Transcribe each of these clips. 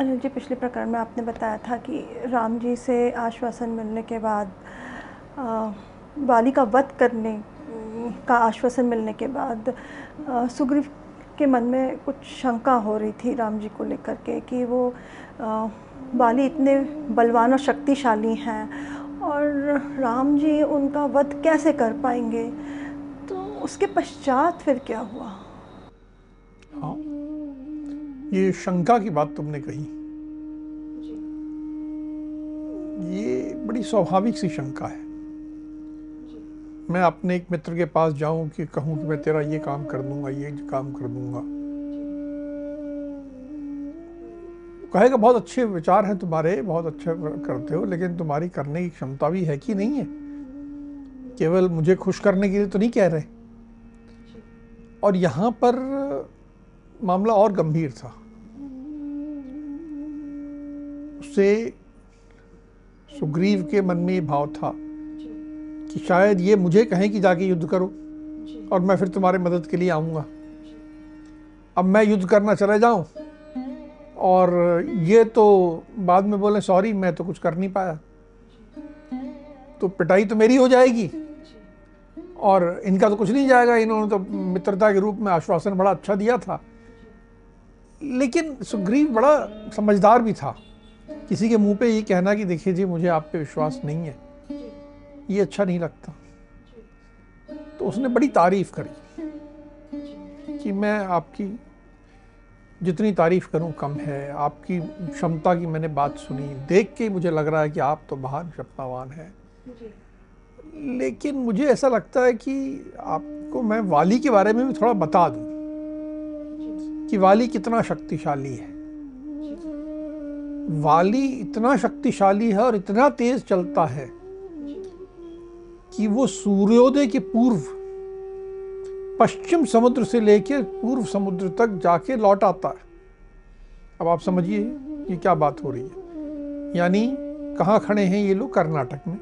अनिल जी, पिछले प्रकरण में आपने बताया था कि राम जी से आश्वासन मिलने के बाद बाली का वध करने का आश्वासन मिलने के बाद सुग्रीव के मन में कुछ शंका हो रही थी राम जी को लेकर के कि वो बाली इतने बलवान और शक्तिशाली हैं और राम जी उनका वध कैसे कर पाएँगे? तो उसके पश्चात फिर क्या हुआ? हाँ ये शंका की बात तुमने कही। ये बड़ी स्वाभाविक सी शंका है। मैं अपने एक मित्र के पास जाऊँ कि कहूँ कि मैं तेरा ये काम कर दूँगा, ये काम कर दूँगा। कहेगा, बहुत अच्छे विचार हैं तुम्हारे, बहुत अच्छा करते हो, लेकिन तुम्हारी करने की क्षमता भी है कि नहीं है? केवल मुझे खुश करने के लिए तो नहीं कह रहे? और यहाँ पर मामला और गंभीर था। उससे सुग्रीव के मन में ये भाव था कि शायद ये मुझे कहें कि जाके युद्ध करो और मैं फिर तुम्हारे मदद के लिए आऊँगा। अब मैं युद्ध करना चले जाऊँ और ये तो बाद में बोले सॉरी मैं तो कुछ कर नहीं पाया। तो पिटाई तो मेरी हो जाएगी और इनका तो कुछ नहीं जाएगा। इन्होंने तो मित्रता के रूप में आश्वासन बड़ा अच्छा दिया था। लेकिन सुग्रीव बड़ा समझदार भी था। किसी के मुँह पे ये कहना कि देखिए जी मुझे आप पे विश्वास नहीं है। ये अच्छा नहीं लगता। तो उसने बड़ी तारीफ़ करी कि मैं आपकी जितनी तारीफ़ करूँ कम है। आपकी क्षमता की मैंने बात सुनी। देख के मुझे लग रहा है कि आप तो महान क्षमतावान हैं। लेकिन मुझे ऐसा लगता है कि आपको मैं वाली के बारे में भी थोड़ा बता दूँ कि वाली कितना शक्तिशाली है। वाली इतना शक्तिशाली है और इतना तेज चलता है कि वो सूर्योदय के पूर्व, पश्चिम समुद्र से लेकर पूर्व समुद्र तक जाके लौट आता है। अब आप समझिए, ये क्या बात हो रही है? यानी कहाँ खड़े हैं ये लोग? कर्नाटक में।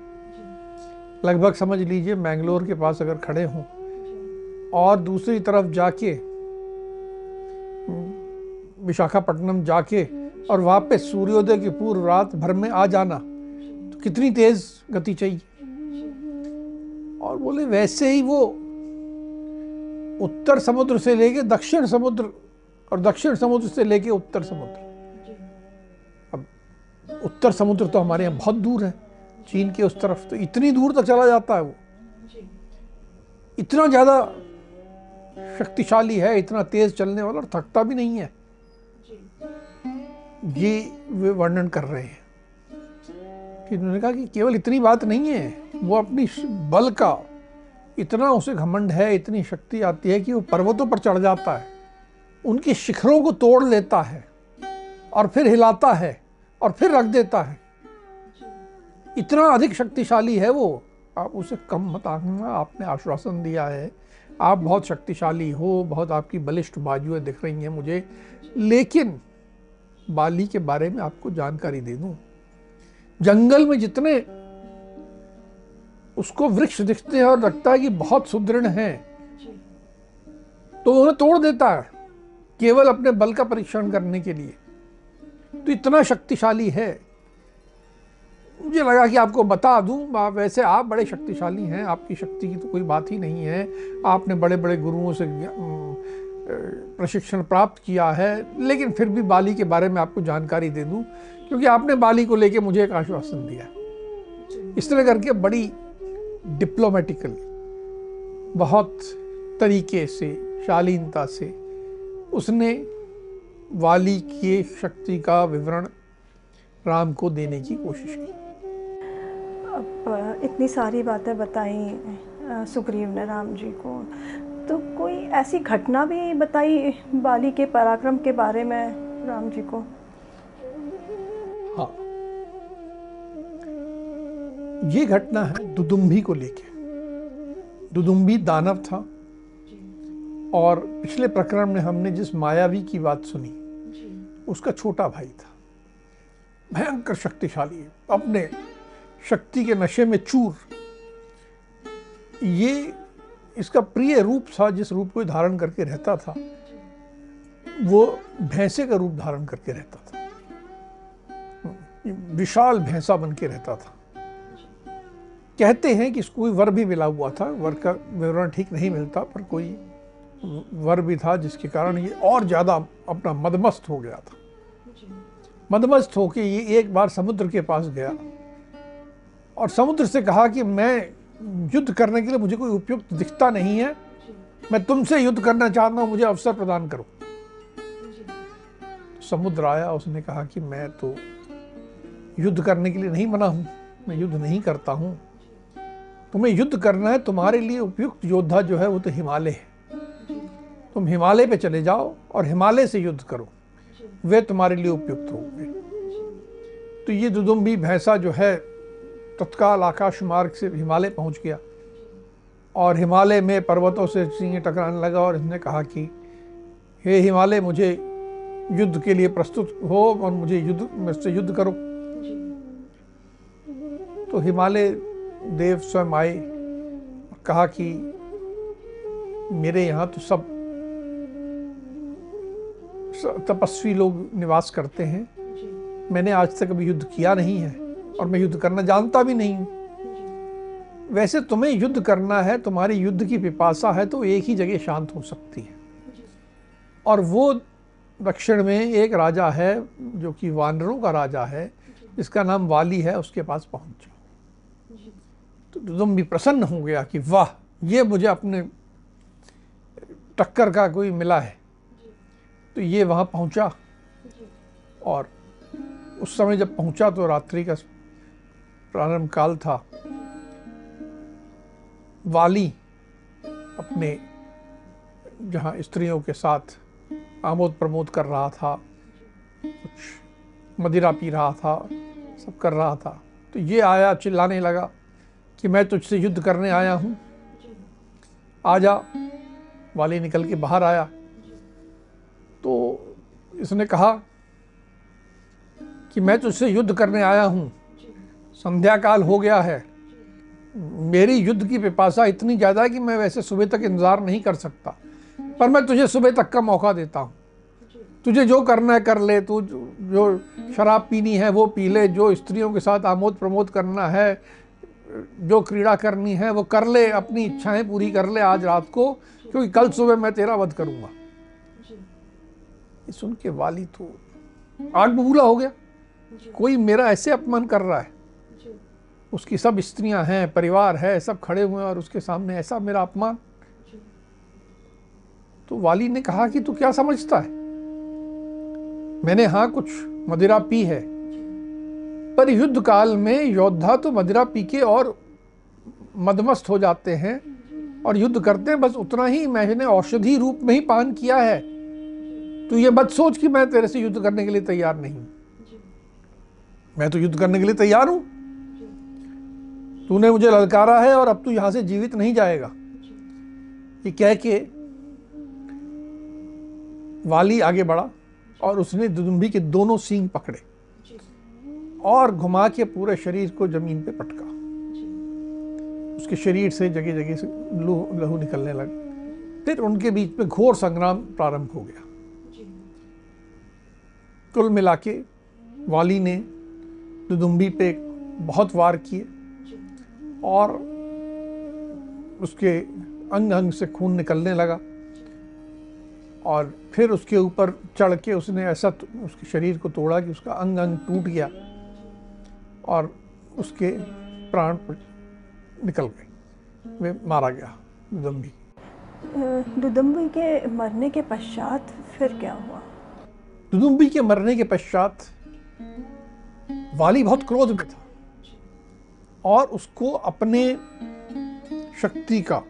लगभग समझ लीजिए, मैंगलोर के पास अगर खड़े हों और दूसरी तरफ़ जाके, विशाखापट्टनम जाके और वापस सूर्योदय की पूर्व रात भर में आ जाना। तो कितनी तेज गति चाहिए। और बोले, वैसे ही वो उत्तर समुद्र से लेके दक्षिण समुद्र और दक्षिण समुद्र से लेके उत्तर समुद्र। अब उत्तर समुद्र तो हमारे यहाँ बहुत दूर है, चीन के उस तरफ़। तो इतनी दूर तक चला जाता है वो। इतना ज़्यादा शक्तिशाली है, इतना तेज चलने वाला और थकता भी नहीं है। ये वे वर्णन कर रहे हैं कि उन्होंने कहा कि केवल इतनी बात नहीं है, वो अपनी बल का इतना उसे घमंड है, इतनी शक्ति आती है कि वो पर्वतों पर चढ़ जाता है, उनके शिखरों को तोड़ लेता है और फिर हिलाता है और फिर रख देता है। इतना अधिक शक्तिशाली है वो। आप उसे कम मत आना आपने आश्वासन दिया है। आप बहुत शक्तिशाली हो, बहुत आपकी बलिष्ठ बाजुएँ दिख रही हैं मुझे। लेकिन बाली के बारे में आपको जानकारी दे दूँ। जंगल में जितने उसको वृक्ष दिखते हैं और लगता है कि बहुत सुदृढ़ हैं तो उन्हें तोड़ देता है, केवल अपने बल का परीक्षण करने के लिए। तो इतना शक्तिशाली है। मुझे लगा कि आपको बता दूँ वैसे आप बड़े शक्तिशाली हैं, आपकी शक्ति की तो कोई बात ही नहीं है। आपने बड़े बड़े गुरुओं से प्रशिक्षण प्राप्त किया है, लेकिन फिर भी बाली के बारे में आपको जानकारी दे दूँ, क्योंकि आपने बाली को लेके मुझे एक आश्वासन दिया इस तरह करके बड़ी डिप्लोमेटिकल बहुत तरीके से, शालीनता से उसने वाली की शक्ति का विवरण राम को देने की कोशिश की। अब इतनी सारी बातें बताई सुग्रीव ने राम जी को तो कोई ऐसी घटना भी बताई बाली के पराक्रम के बारे में राम जी को? हाँ। ये घटना है दुदुम्बी को लेके। दुदुम्बी दानव था। और पिछले प्रकरण में हमने जिस मायावी की बात सुनी, उसका छोटा भाई था। भयंकर शक्तिशाली, अपने शक्ति के नशे में चूर। ये इसका प्रिय रूप था जिस रूप को धारण करके रहता था, वो भैंसे का रूप धारण करके रहता था। विशाल भैंसा बन के रहता था। कहते हैं कि इसको कोई वर भी मिला हुआ था। वर का विवरण ठीक नहीं मिलता, पर कोई वर भी था जिसके कारण ये और ज़्यादा अपना मदमस्त हो गया था। मदमस्त होके ये एक बार समुद्र के पास गया और समुद्र से कहा कि मैं युद्ध करने के लिए मुझे कोई उपयुक्त दिखता नहीं है। मैं तुमसे युद्ध करना चाहता हूँ, मुझे अवसर प्रदान करो। समुद्र आया, उसने कहा कि मैं तो युद्ध करने के लिए नहीं बना हूँ, मैं युद्ध नहीं करता हूँ। तुम्हें युद्ध करना है, तुम्हारे लिए उपयुक्त योद्धा जो है वो तो हिमालय है। तुम हिमालय पे चले जाओ और हिमालय से युद्ध करो। वे तुम्हारे लिए उपयुक्त होंगे। तो ये दुदुम्बी भैंसा जो है तत्काल आकाश मार्ग से हिमालय पहुँच गया और हिमालय में पर्वतों से सिंह टकराने लगा और इसने कहा कि, हे हिमालय, मुझे युद्ध के लिए प्रस्तुत हो और मुझे युद्ध, मुझसे युद्ध करो। तो हिमालय देव स्वयं आए, कहा कि, मेरे यहाँ तो सब तपस्वी लोग निवास करते हैं। मैंने आज तक अभी युद्ध किया नहीं है। और मैं युद्ध करना जानता भी नहीं। वैसे तुम्हें युद्ध करना है, तुम्हारी युद्ध की पिपासा है तो एक ही जगह शांत हो सकती है। और वो दक्षिण में एक राजा है, जो कि वानरों का राजा है, जिसका नाम वाली है, उसके पास पहुँच तो तुम भी प्रसन्न हो गया कि वाह, ये मुझे अपने टक्कर का कोई मिला है। तो ये वहाँ पहुँचा। और उस समय जब पहुँचा तो रात्रि का प्रारंभ काल था। वाली अपने जहाँ स्त्रियों के साथ आमोद प्रमोद कर रहा था, कुछ मदिरा पी रहा था, सब कर रहा था। तो ये आया, चिल्लाने लगा कि मैं तुझसे युद्ध करने आया हूँ। आ जा वाली निकल के बाहर आया। तो इसने कहा कि मैं तुझसे युद्ध करने आया हूँ। संध्या काल हो गया है। मेरी युद्ध की पिपासा इतनी ज़्यादा है कि मैं वैसे सुबह तक इंतज़ार नहीं कर सकता। पर मैं तुझे सुबह तक का मौका देता हूँ। तुझे जो करना है कर ले, तू जो शराब पीनी है वो पी ले, जो स्त्रियों के साथ आमोद प्रमोद करना है, जो क्रीड़ा करनी है वो कर ले, अपनी इच्छाएँ पूरी कर ले आज रात को, क्योंकि कल सुबह मैं तेरा वध करूँगा। सुन के वाली तो आग बबूला हो गया। कोई मेरा ऐसे अपमान कर रहा है? उसकी सब स्त्रियाँ हैं, परिवार है, सब खड़े हुए हैं और उसके सामने ऐसा मेरा अपमान। तो वाली ने कहा कि तू क्या समझता है? मैंने हाँ कुछ मदिरा पी है, पर युद्ध काल में योद्धा तो मदिरा पी के और मदमस्त हो जाते हैं और युद्ध करते हैं, बस उतना ही मैंने औषधि रूप में ही पान किया है। तो ये मत सोच कि मैं तेरे से युद्ध करने के लिए तैयार नहीं मैं तो युद्ध करने के लिए तैयार हूँ। तूने मुझे ललकारा है और अब तू यहाँ से जीवित नहीं जाएगा। ये कह के वाली आगे बढ़ा और उसने दुदुम्बी के दोनों सींग पकड़े और घुमा के पूरे शरीर को ज़मीन पे पटका। उसके शरीर से जगह जगह से लहू लहू निकलने लगा। फिर उनके बीच में घोर संग्राम प्रारंभ हो गया। कुल मिला के वाली ने दुदुम्बी पे बहुत वार किए। और उसके अंग अंग से खून निकलने लगा। और फिर उसके ऊपर चढ़ के उसने ऐसा उसके शरीर को तोड़ा कि उसका अंग अंग टूट गया और उसके प्राण निकल गए। वे मारा गया दुदम्बी दुदम्बी के मरने के पश्चात फिर क्या हुआ? दुदुम्बी के मरने के पश्चात वाली बहुत क्रोध में था। और उसको अपने शक्ति का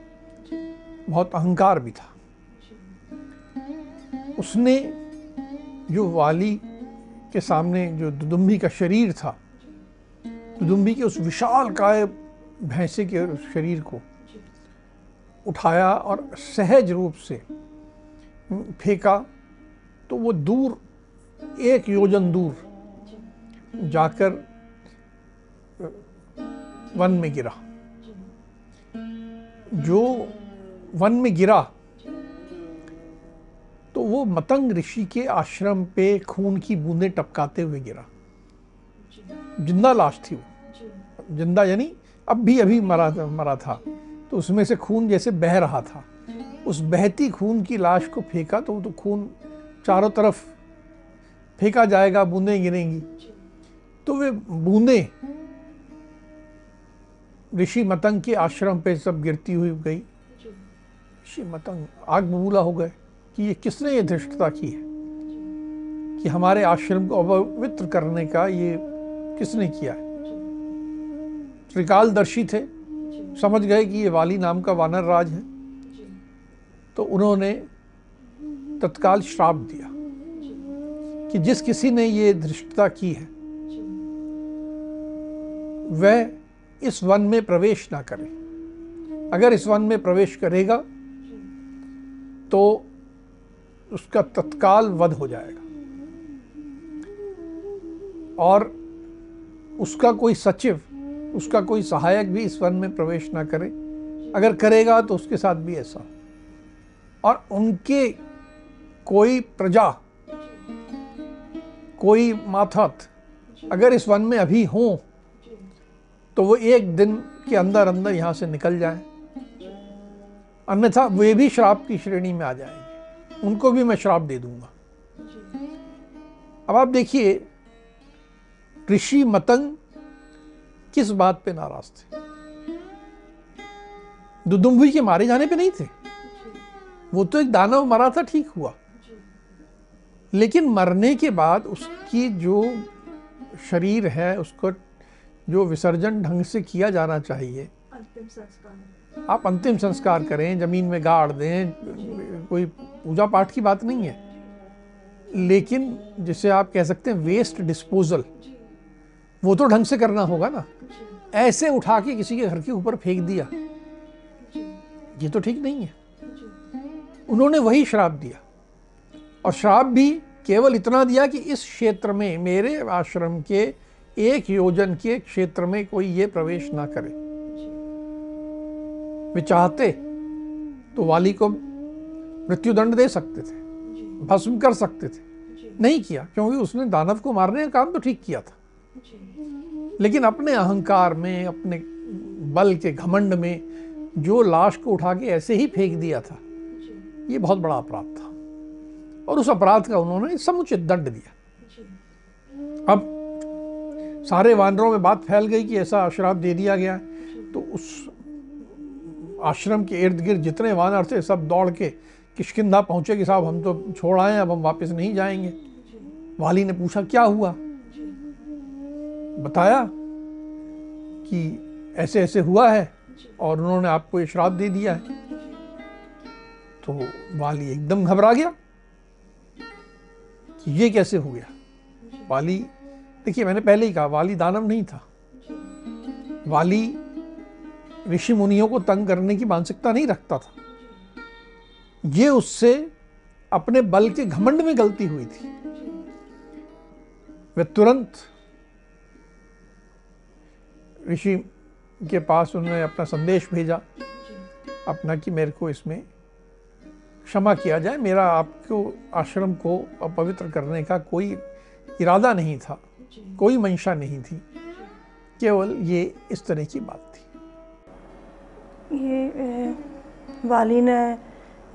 बहुत अहंकार भी था। उसने जो वाली के सामने जो दुदुम्बी का शरीर था, दुदुम्बी के उस विशाल काय भैंसे के शरीर को उठाया और सहज रूप से फेंका तो वो दूर, एक योजन दूर जाकर वन में गिरा। जो वन में गिरा तो वो मतंग ऋषि के आश्रम पे खून की बूंदें टपकाते हुए गिरा। ज़िंदा लाश थी वो। ज़िंदा यानी अब भी अभी मरा मरा था। तो उसमें से खून जैसे बह रहा था। उस बहती खून की लाश को फेंका तो तो खून चारों तरफ़ फेंका जाएगा, बूंदें गिरेंगी। तो वे बूंदें ऋषि मतंग के आश्रम पे सब गिरती हुई गई। ऋषि मतंग आग बबूला हो गए कि ये किसने ये धृष्टता की है? कि हमारे आश्रम को अपवित्र करने का ये किसने किया है? त्रिकालदर्शी थे। समझ गए कि ये वाली नाम का वानर राज है। तो उन्होंने तत्काल श्राप दिया कि जिस किसी ने ये धृष्टता की है वह इस वन में प्रवेश ना करे। अगर इस वन में प्रवेश करेगा तो उसका तत्काल वध हो जाएगा। और उसका कोई सचिव, उसका कोई सहायक भी इस वन में प्रवेश ना करे। अगर करेगा तो उसके साथ भी ऐसा। और उनके कोई प्रजा, कोई माथत, अगर इस वन में अभी हों तो वो एक दिन के अंदर अंदर यहाँ से निकल जाए। अन्यथा वे भी श्राप की श्रेणी में आ जाएँगे। उनको भी मैं श्राप दे दूँगा। अब आप देखिए, ऋषि मतंग किस बात पे नाराज़ थे? दुदुम्बी के मारे जाने पे नहीं थे? वो तो एक दानव मरा था, ठीक हुआ। लेकिन मरने के बाद उसकी जो शरीर है, उसको जो विसर्जन ढंग से किया जाना चाहिए। आप अंतिम संस्कार करें ज़मीन में गाड़ दें कोई पूजा पाठ की बात नहीं है। लेकिन जिसे आप कह सकते हैं वेस्ट डिस्पोजल वो तो ढंग से करना होगा ना। ऐसे उठा के किसी के घर के ऊपर फेंक दिया ये तो ठीक नहीं है। उन्होंने वही श्राप दिया। और श्राप भी केवल इतना दिया कि इस क्षेत्र में मेरे आश्रम के एक योजन के क्षेत्र में कोई ये प्रवेश ना करे। वे चाहते तो वाली को मृत्युदंड दे सकते थे, भस्म कर सकते थे। नहीं किया, क्योंकि उसने दानव को मारने का काम तो ठीक किया था। लेकिन अपने अहंकार में, अपने बल के घमंड में जो लाश को उठा के ऐसे ही फेंक दिया था, ये बहुत बड़ा अपराध था। और उस अपराध का उन्होंने समुचित दंड दिया। अब सारे वानरों में बात फैल गई कि ऐसा आश्राप दे दिया गया है। तो उस आश्रम के इर्द गिर्द जितने वानर थे, सब दौड़ के किशकिंदा पहुँचे कि साहब, हम तो छोड़ आए अब हम वापस नहीं जाएँगे। वाली ने पूछा, क्या हुआ? बताया कि ऐसे ऐसे हुआ है और उन्होंने आपको ये श्राप दे दिया है। तो वाली एकदम घबरा गया कि ये कैसे हो गया? वाली देखिए, मैंने पहले ही कहा, वाली दानव नहीं था। वाली ऋषि मुनियों को तंग करने की मानसिकता नहीं रखता था। ये उससे अपने बल के घमंड में गलती हुई थी। वे तुरंत ऋषि के पास उन्होंने अपना संदेश भेजा, अपना कि मेरे को इसमें क्षमा किया जाए, मेरा आपको आश्रम को अपवित्र करने का कोई इरादा नहीं था। कोई मंशा नहीं थी। केवल ये इस तरह की बात थी। ये वाली ने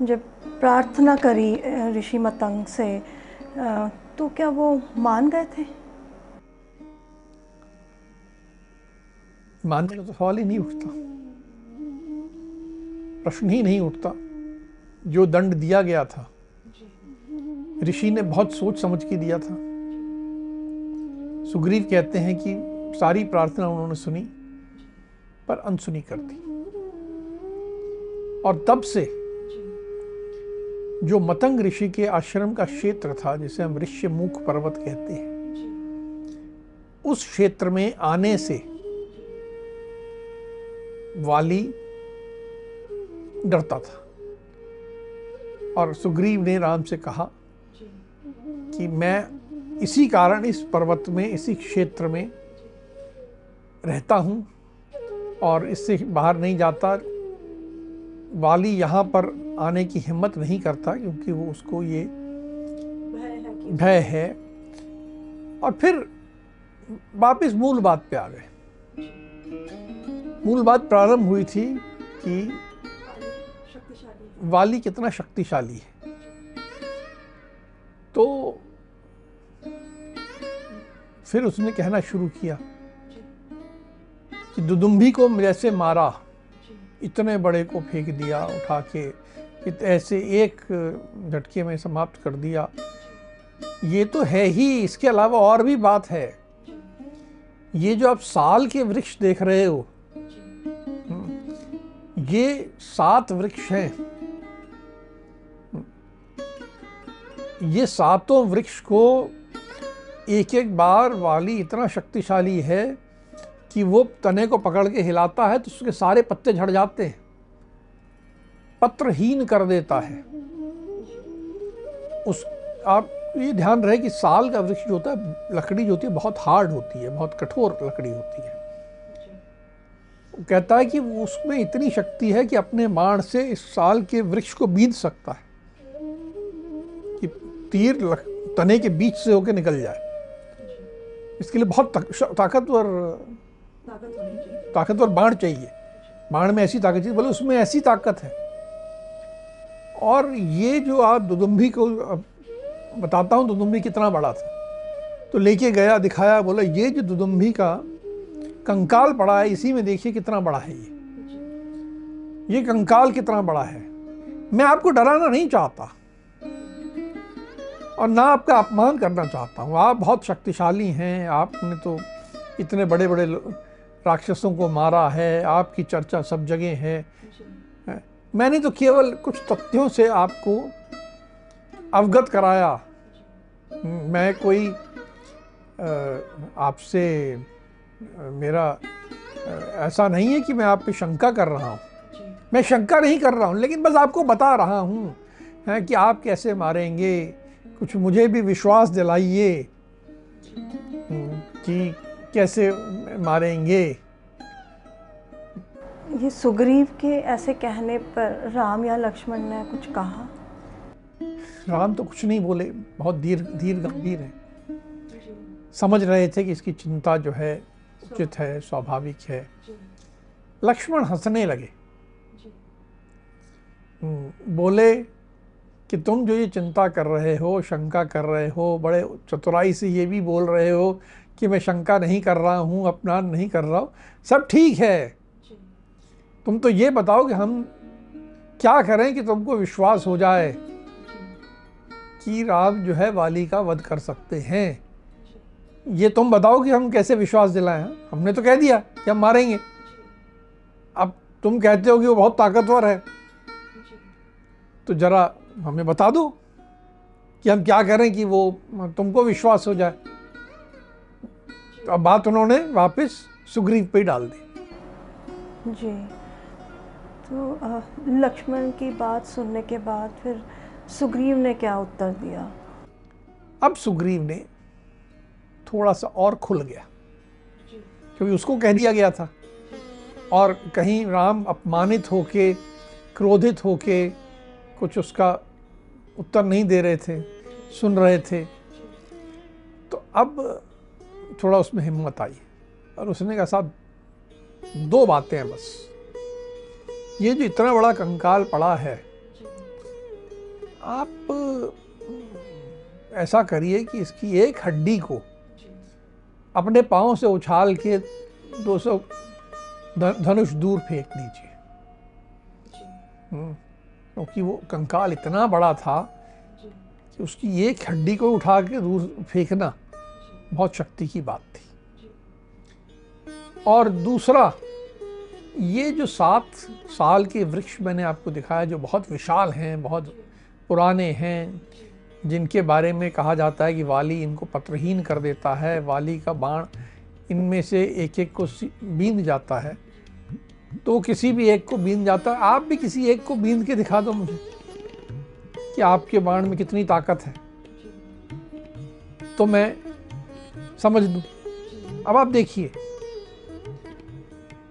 जब प्रार्थना करी ऋषि मतंग से तो क्या वो मान गए थे? मानने का तो सवाल ही नहीं उठता। प्रश्न ही नहीं उठता। जो दंड दिया गया था ऋषि ने बहुत सोच समझ के दिया था। सुग्रीव कहते हैं कि सारी प्रार्थना उन्होंने सुनी, पर अनसुनी कर दी। और तब से जो मतंग ऋषि के आश्रम का क्षेत्र था, जिसे हम ऋष्य मुख पर्वत कहते हैं, उस क्षेत्र में आने से वाली डरता था। और सुग्रीव ने राम से कहा कि मैं इसी कारण इस पर्वत में इसी क्षेत्र में रहता हूँ और इससे बाहर नहीं जाता। वाली यहाँ पर आने की हिम्मत नहीं करता क्योंकि वो उसको ये भय है और फिर वापस मूल बात पे आ गए। मूल बात प्रारंभ हुई थी कि वाली कितना शक्तिशाली है। तो फिर उसने कहना शुरू किया कि दुदुम्भी को जैसे मारा। इतने बड़े को फेंक दिया उठा के ऐसे एक झटके में समाप्त कर दिया। ये तो है ही इसके अलावा और भी बात है। ये जो आप साल के वृक्ष देख रहे हो हम्म, ये सात वृक्ष हैं। ये सातों वृक्ष को एक एक बार वाली इतना शक्तिशाली है कि वो तने को पकड़ के हिलाता है तो उसके सारे पत्ते झड़ जाते हैं। पत्रहीन कर देता है। उस, आप ये ध्यान रहे कि साल का वृक्ष जो होता है, लकड़ी जो होती है, बहुत हार्ड होती है, बहुत कठोर लकड़ी होती है। वो कहता है कि उसमें इतनी शक्ति है कि अपने बाण से इस साल के वृक्ष को बीत सकता है। कि तीर तने के बीच से होकर निकल जाए। इसके लिए बहुत ताकतवर ताकतवर बाण चाहिए। बाण में ऐसी ताकत चाहिए बोले उसमें ऐसी ताकत है। और ये जो आप दुदुम्भी को बताता हूँ दुदुम्भी कितना बड़ा था। तो लेके गया दिखाया बोला ये जो दुदुम्भी का कंकाल पड़ा है इसी में देखिए कितना बड़ा है ये। ये कंकाल कितना बड़ा है। मैं आपको डराना नहीं चाहता। और ना आपका अपमान करना चाहता हूँ। आप बहुत शक्तिशाली हैं। आपने तो इतने बड़े बड़े राक्षसों को मारा है। आपकी चर्चा सब जगह है। मैंने तो केवल कुछ तथ्यों से आपको अवगत कराया। मैं कोई आपसे मेरा ऐसा नहीं है कि मैं आप पे शंका कर रहा हूँ। मैं शंका नहीं कर रहा हूँ लेकिन बस आपको बता रहा हूँ कि आप कैसे मारेंगे? कुछ मुझे भी विश्वास दिलाइए कि कैसे मारेंगे। ये सुग्रीव के ऐसे कहने पर राम या लक्ष्मण ने कुछ कहा? राम तो कुछ नहीं बोले बहुत धीर धीर गंभीर है। समझ रहे थे कि इसकी चिंता जो है उचित है स्वाभाविक है। लक्ष्मण हंसने लगे। हम्म, बोले कि तुम जो ये चिंता कर रहे हो शंका कर रहे हो बड़े चतुराई से ये भी बोल रहे हो कि मैं शंका नहीं कर रहा हूँ अपना नहीं कर रहा हूँ सब ठीक है। तुम तो ये बताओ कि हम क्या करें कि तुमको विश्वास हो जाए कि राम जो है वाली का वध कर सकते हैं। ये तुम बताओ कि हम कैसे विश्वास दिलाएँ? हमने तो कह दिया कि हम मारेंगे। अब तुम कहते हो कि वो बहुत ताकतवर है। तो जरा हमें बता दो कि हम क्या करें कि वो तुमको विश्वास हो जाए। तो अब बात उन्होंने वापस सुग्रीव पे डाल दी। जी। तो लक्ष्मण की बात सुनने के बाद फिर सुग्रीव ने क्या उत्तर दिया? अब सुग्रीव ने थोड़ा सा और खुल गया। क्योंकि उसको कह दिया गया था। और कहीं राम अपमानित होके क्रोधित होके कुछ उसका उत्तर नहीं दे रहे थे सुन रहे थे। तो अब थोड़ा उसमें हिम्मत आई और उसने कहा साहब दो बातें हैं बस। ये जो इतना बड़ा कंकाल पड़ा है आप ऐसा करिए कि इसकी एक हड्डी को अपने पाँव से उछाल के 200 धनुष दूर फेंक दीजिए। क्योंकि वो कंकाल इतना बड़ा था कि उसकी एक हड्डी को उठा के दूर फेंकना बहुत शक्ति की बात थी। और दूसरा ये जो सात साल के वृक्ष मैंने आपको दिखाया जो बहुत विशाल हैं बहुत पुराने हैं जिनके बारे में कहा जाता है कि वाली इनको पत्रहीन कर देता है वाली का बाण इनमें से एक एक को बींद जाता है। तो किसी भी एक को बीन जाता है। आप भी किसी एक को बीन के दिखा दो मुझे कि आपके बाण में कितनी ताकत है। तो मैं समझ दू अब आप देखिए।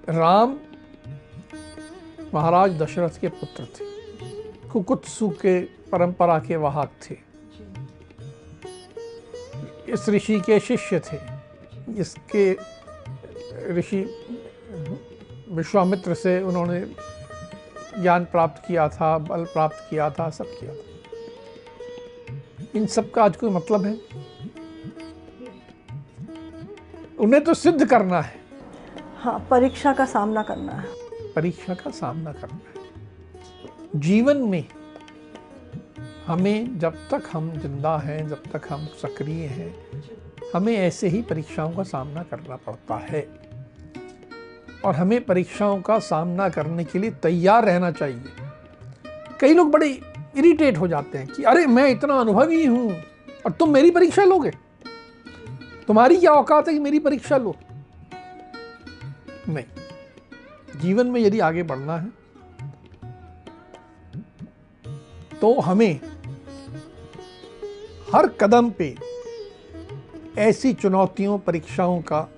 राम महाराज दशरथ के पुत्र थे। कुकुत्सु के परंपरा के वाहक थे। इस ऋषि के शिष्य थे। इसके ऋषि विश्वामित्र से उन्होंने ज्ञान प्राप्त किया था बल प्राप्त किया था सब किया था। इन सब का आज कोई मतलब है? उन्हें तो सिद्ध करना है। हाँ परीक्षा का सामना करना है। परीक्षा का सामना करना है। जीवन में हमें जब तक हम ज़िंदा हैं जब तक हम सक्रिय हैं हमें ऐसे ही परीक्षाओं का सामना करना पड़ता है। और हमें परीक्षाओं का सामना करने के लिए तैयार रहना चाहिए। कई लोग बड़े इरिटेट हो जाते हैं कि, अरे, मैं इतना अनुभवी हूँ और तुम मेरी परीक्षा लोगे? तुम्हारी क्या औकात है कि मेरी परीक्षा लो? नहीं। जीवन में यदि आगे बढ़ना है तो हमें हर कदम पे ऐसी चुनौतियों, परीक्षाओं का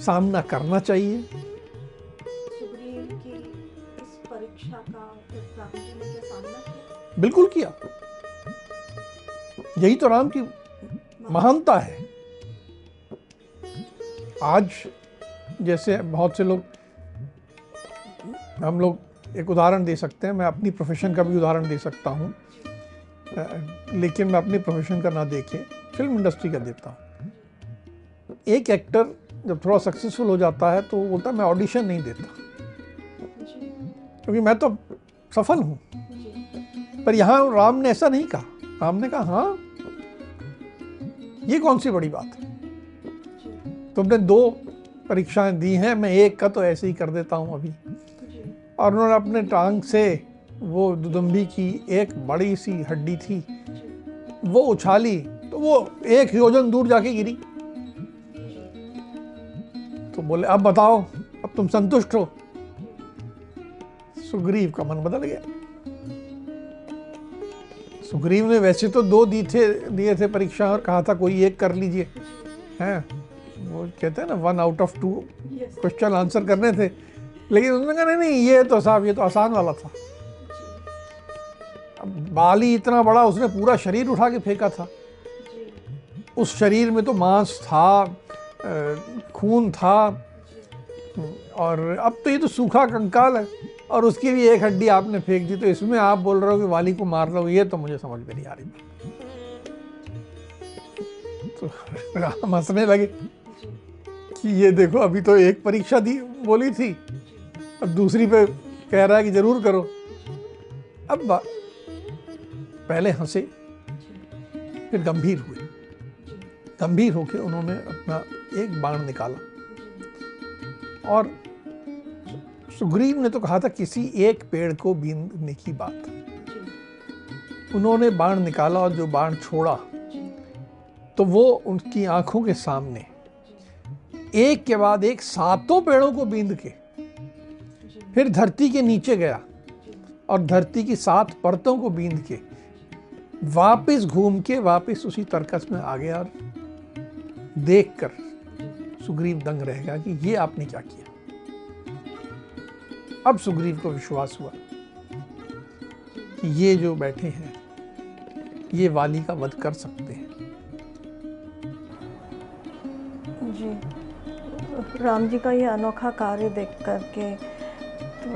सामना करना चाहिए। बिल्कुल किया। यही तो राम की महानता है। आज जैसे बहुत से लोग हम लोग एक उदाहरण दे सकते हैं। मैं अपनी प्रोफेशन का भी उदाहरण दे सकता हूँ। लेकिन मैं अपनी प्रोफेशन का ना देखे। फ़िल्म इंडस्ट्री का देता हूँ। एक एक्टर जब थोड़ा सक्सेसफुल हो जाता है तो वो बोलता है मैं ऑडिशन नहीं देता। क्योंकि मैं तो सफल हूँ। पर यहाँ राम ने ऐसा नहीं कहा। राम ने कहा हाँ ये कौन सी बड़ी बात है? तुमने दो परीक्षाएँ दी हैं मैं एक का तो ऐसे ही कर देता हूँ अभी। और उन्होंने अपने टांग से वो दुदम्बी की एक बड़ी सी हड्डी थी वो उछाली तो वो एक योजन दूर जाके गिरी। तो बोले अब बताओ अब तुम संतुष्ट हो? सुग्रीव का मन बदल गया। सुग्रीव ने वैसे तो दो दी थे दिए थे परीक्षा और कहा था कोई एक कर लीजिए। हैं? वो कहते हैं ना one out of two question answer करने थे। लेकिन उन्होंने कहा नहीं नहीं ये तो साहब ये तो आसान वाला था। अब बाली इतना बड़ा उसने पूरा शरीर उठा के फेंका था। उस शरीर में तो मांस था खून था। और अब तो ये तो सूखा कंकाल है, और उसकी भी एक हड्डी आपने फेंक दी तो इसमें आप बोल रहे हो कि वाली को मार लो, ये तो मुझे समझ में नहीं आ रही। तो राम हंसने लगे कि ये देखो, अभी तो एक परीक्षा दी, बोली थी। अब दूसरी पे कह रहा है कि ज़रूर करो। अब पहले हंसे, फिर गंभीर हुए। गंभीर होकर उन्होंने अपना एक बाण निकाला। और सुग्रीव ने तो कहा था, किसी एक पेड़ को बीनने की बात। उन्होंने बाण निकाला और जो बाण छोड़ा तो वो उनकी आँखों के सामने, एक के बाद एक सातों पेड़ों को बींद के, फिर धरती के नीचे गया और धरती की सात परतों को बींद के, वापस घूम के वापस उसी तरकस में आ गया और देखकर सुग्रीव दंग रहेगा कि ये आपने क्या किया। अब सुग्रीव को विश्वास हुआ कि ये जो बैठे हैं ये वाली का वध कर सकते हैं। जी। राम जी का ये अनोखा कार्य देख करके तो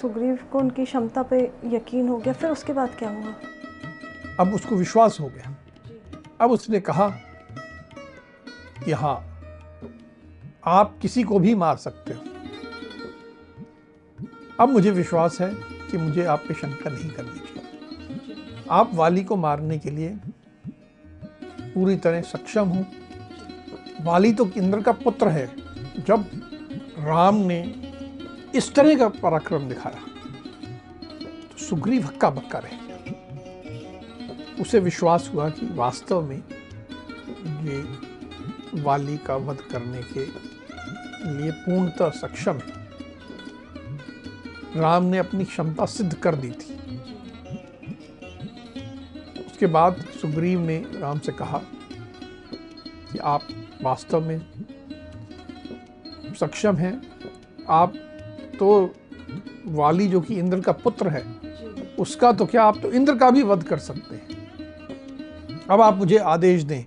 सुग्रीव को उनकी क्षमता पे यकीन हो गया फिर उसके बाद क्या हुआ? अब उसको विश्वास हो गया। अब उसने कहा कि हाँ आप किसी को भी मार सकते हो। अब मुझे विश्वास है कि मुझे आप पे शंका नहीं करनी चाहिए। आप वाली को मारने के लिए पूरी तरह सक्षम हो। वाली तो इंद्र का पुत्र है, जब राम ने इस तरह का पराक्रम दिखाया तो सुग्रीव हक्का बक्का रह गया। उसे विश्वास हुआ कि वास्तव में ये वाली का वध करने के लिए पूर्णतः सक्षम है। राम ने अपनी क्षमता सिद्ध कर दी थी। उसके बाद सुग्रीव ने राम से कहा कि आप वास्तव में सक्षम हैं। आप तो वाली जो कि इंद्र का पुत्र है, उसका तो क्या आप तो इंद्र का भी वध कर सकते हैं। अब आप मुझे आदेश दें।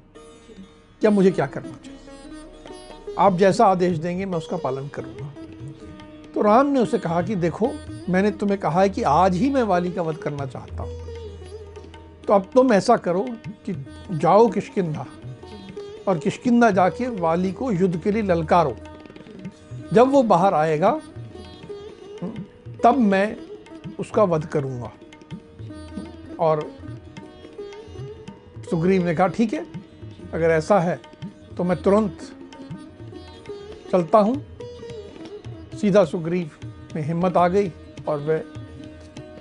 क्या मुझे क्या करना चाहिए? आप जैसा आदेश देंगे, मैं उसका पालन करूँगा। तो राम ने उसे कहा कि देखो, मैंने तुम्हें कहा है कि आज ही मैं वाली का वध करना चाहता हूँ। तो अब तुम ऐसा करो कि जाओ किशकिंधा और किशकिंधा जाके वाली को युद्ध के लिए ललकारो। जब वो बाहर आएगा, तब मैं उसका वध करूँगा। और सुग्रीव ने कहा, ठीक है अगर ऐसा है तो मैं तुरंत चलता हूँ। सीधा सुग्रीव में हिम्मत आ गई और वह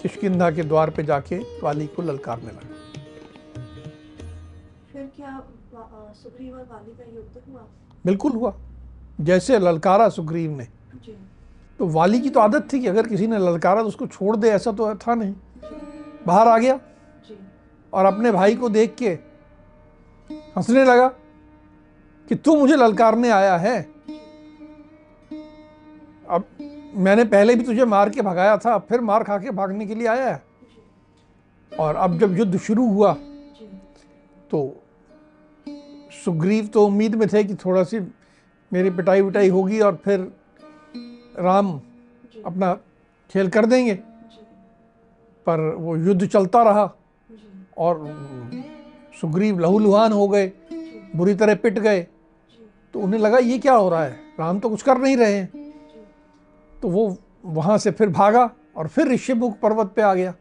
किशकिंधा के द्वार पे जाके वाली को ललकारने लगा। फिर क्या सुग्रीव और वाली का युद्ध हुआ? बिल्कुल हुआ। जैसे ललकारा सुग्रीव ने। जी। तो वाली की तो आदत थी कि अगर किसी ने ललकारा तो उसको छोड़ दे ऐसा तो था नहीं। बाहर आ गया जी। और अपने भाई को देख के हंसने लगा कि तू मुझे ललकारने आया है। अब मैंने पहले भी तुझे मार के भगाया था अब फिर मार खा के भागने के लिए आया है। और अब जब युद्ध शुरू हुआ तो सुग्रीव तो उम्मीद में थे कि थोड़ा सी मेरी पिटाई विटाई होगी और फिर राम अपना खेल कर देंगे। पर वो युद्ध चलता रहा और सुग्रीव लहूलुहान हो गए, बुरी तरह पिट गए। तो उन्हें लगा, ये क्या हो रहा है? राम तो कुछ कर नहीं रहे हैं। तो वो वहाँ से फिर भागा और फिर ऋषिमुख पर्वत पे आ गया।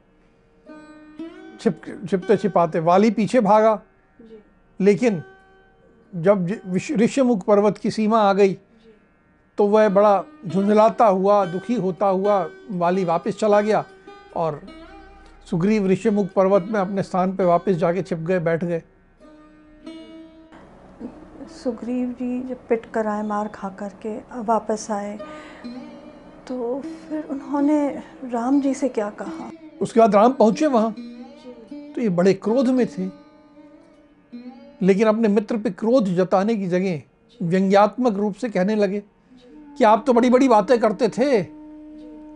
छिप, छिपते छिपाते वाली पीछे भागा। लेकिन जब ऋषिमुख पर्वत की सीमा आ गई तो वह बड़ा झुंझलाता हुआ, दुखी होता हुआ वाली वापस चला गया और सुग्रीव ऋषिमुख पर्वत में अपने स्थान पे वापस जाके छिप गए बैठ गए। सुग्रीव जी जब पिट कर आए मार खा करके वापस आए तो फिर उन्होंने राम जी से क्या कहा? उसके बाद राम पहुँचे वहाँ। तो ये बड़े क्रोध में थे। लेकिन अपने मित्र पे क्रोध जताने की जगह व्यंग्यात्मक रूप से कहने लगे कि आप तो बड़ी बड़ी बातें करते थे।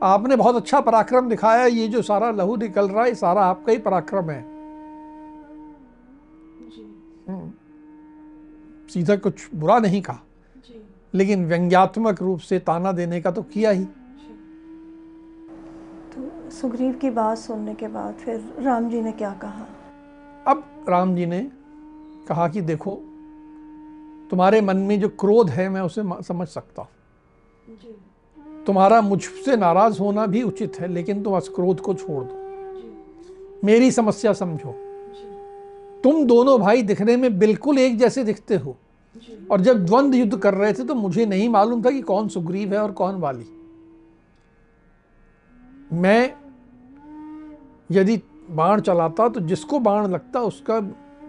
आपने बहुत अच्छा पराक्रम दिखाया ये जो सारा लहू निकल रहा है सारा आपका ही पराक्रम है। जी। सीधा कुछ बुरा नहीं कहा लेकिन व्यंग्यात्मक रूप से ताना देने का तो किया ही। तो सुग्रीव की बात सुनने के बाद फिर राम जी ने क्या कहा? अब राम जी ने कहा कि देखो तुम्हारे मन में जो क्रोध है मैं उसे समझ सकता हूँ। तुम्हारा मुझसे नाराज़ होना भी उचित है, लेकिन तुम उस क्रोध को छोड़ दो। मेरी समस्या समझो। तुम दोनों भाई दिखने में बिल्कुल एक जैसे दिखते हो। और जब द्वंद्व युद्ध कर रहे थे तो मुझे नहीं मालूम था कि कौन सुग्रीव है और कौन वाली। मैं यदि बाण चलाता तो जिसको बाण लगता, उसका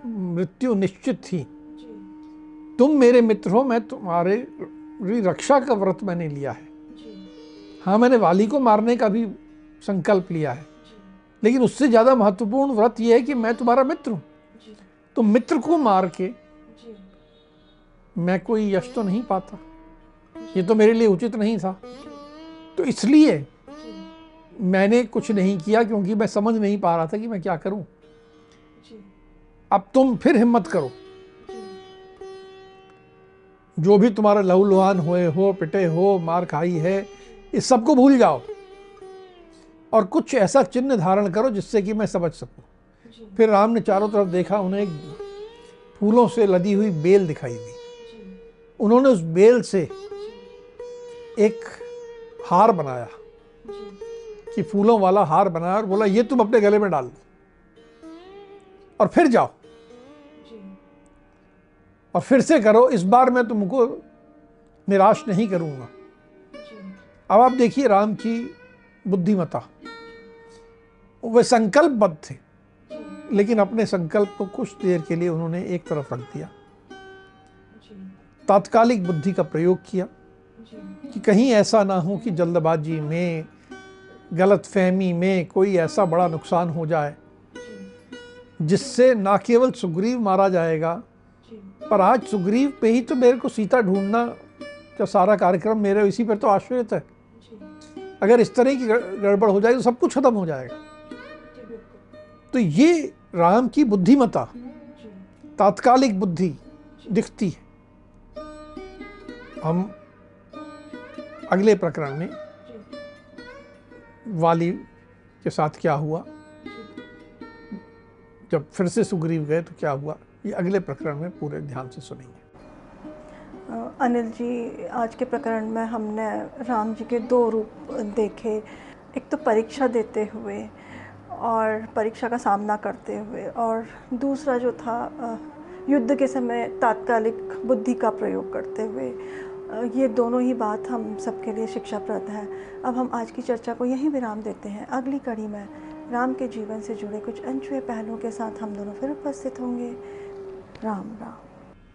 मृत्यु निश्चित थी। तुम मेरे मित्र हो, मैं तुम्हारे रक्षा का व्रत मैंने लिया है। हाँ मैंने वाली को मारने का भी संकल्प लिया है। लेकिन उससे ज़्यादा महत्वपूर्ण व्रत यह है कि मैं तुम्हारा मित्र हूँ। तो मित्र को मार के मैं कोई यश तो नहीं पाता। ये तो मेरे लिए उचित नहीं था। तो इसलिए मैंने कुछ नहीं किया क्योंकि मैं समझ नहीं पा रहा था कि मैं क्या करूँ। अब तुम फिर हिम्मत करो। जो भी तुम्हारा लहूलुहान हुए हो पिटे हो मार खाई है इस सबको भूल जाओ। और कुछ ऐसा चिन्ह धारण करो जिससे कि मैं समझ सकूँ। फिर राम ने चारों तरफ़ देखा उन्हें एक फूलों से लदी हुई बेल दिखाई दी। उन्होंने उस बेल से एक हार बनाया। कि फूलों वाला हार बनाया और बोला ये तुम अपने गले में डाल दो। और फिर जाओ। और फिर से करो इस बार मैं तुमको निराश नहीं करूँगा। अब आप देखिए राम की बुद्धिमता वे संकल्पबद्ध थे लेकिन अपने संकल्प को कुछ देर के लिए उन्होंने एक तरफ़ रख दिया। तात्कालिक बुद्धि का प्रयोग किया कि कहीं ऐसा ना हो कि जल्दबाजी में गलत फहमी में कोई ऐसा बड़ा नुकसान हो जाए जिससे ना केवल सुग्रीव मारा जाएगा पर आज सुग्रीव पे ही तो मेरे को सीता ढूंढना का सारा कार्यक्रम मेरे इसी पर तो आश्रित है। अगर इस तरह की गड़बड़ हो जाएगी तो सब कुछ खत्म हो जाएगा। तो ये राम की बुद्धिमता तात्कालिक बुद्धि दिखती है। हम अगले प्रकरण में वाली के साथ क्या हुआ? जब फिर से सुग्रीव गए तो क्या हुआ? ये अगले प्रकरण में पूरे ध्यान से सुनेंगे। अनिल जी, आज के प्रकरण में हमने राम जी के दो रूप देखे। एक तो परीक्षा देते हुए और परीक्षा का सामना करते हुए और दूसरा जो था युद्ध के समय तात्कालिक बुद्धि का प्रयोग करते हुए। ये दोनों ही बात हम सबके लिए शिक्षाप्रद है। अब हम आज की चर्चा को यहीं विराम देते हैं। अगली कड़ी में राम के जीवन से जुड़े कुछ अनछुए पहलुओं के साथ हम दोनों फिर उपस्थित होंगे। राम राम।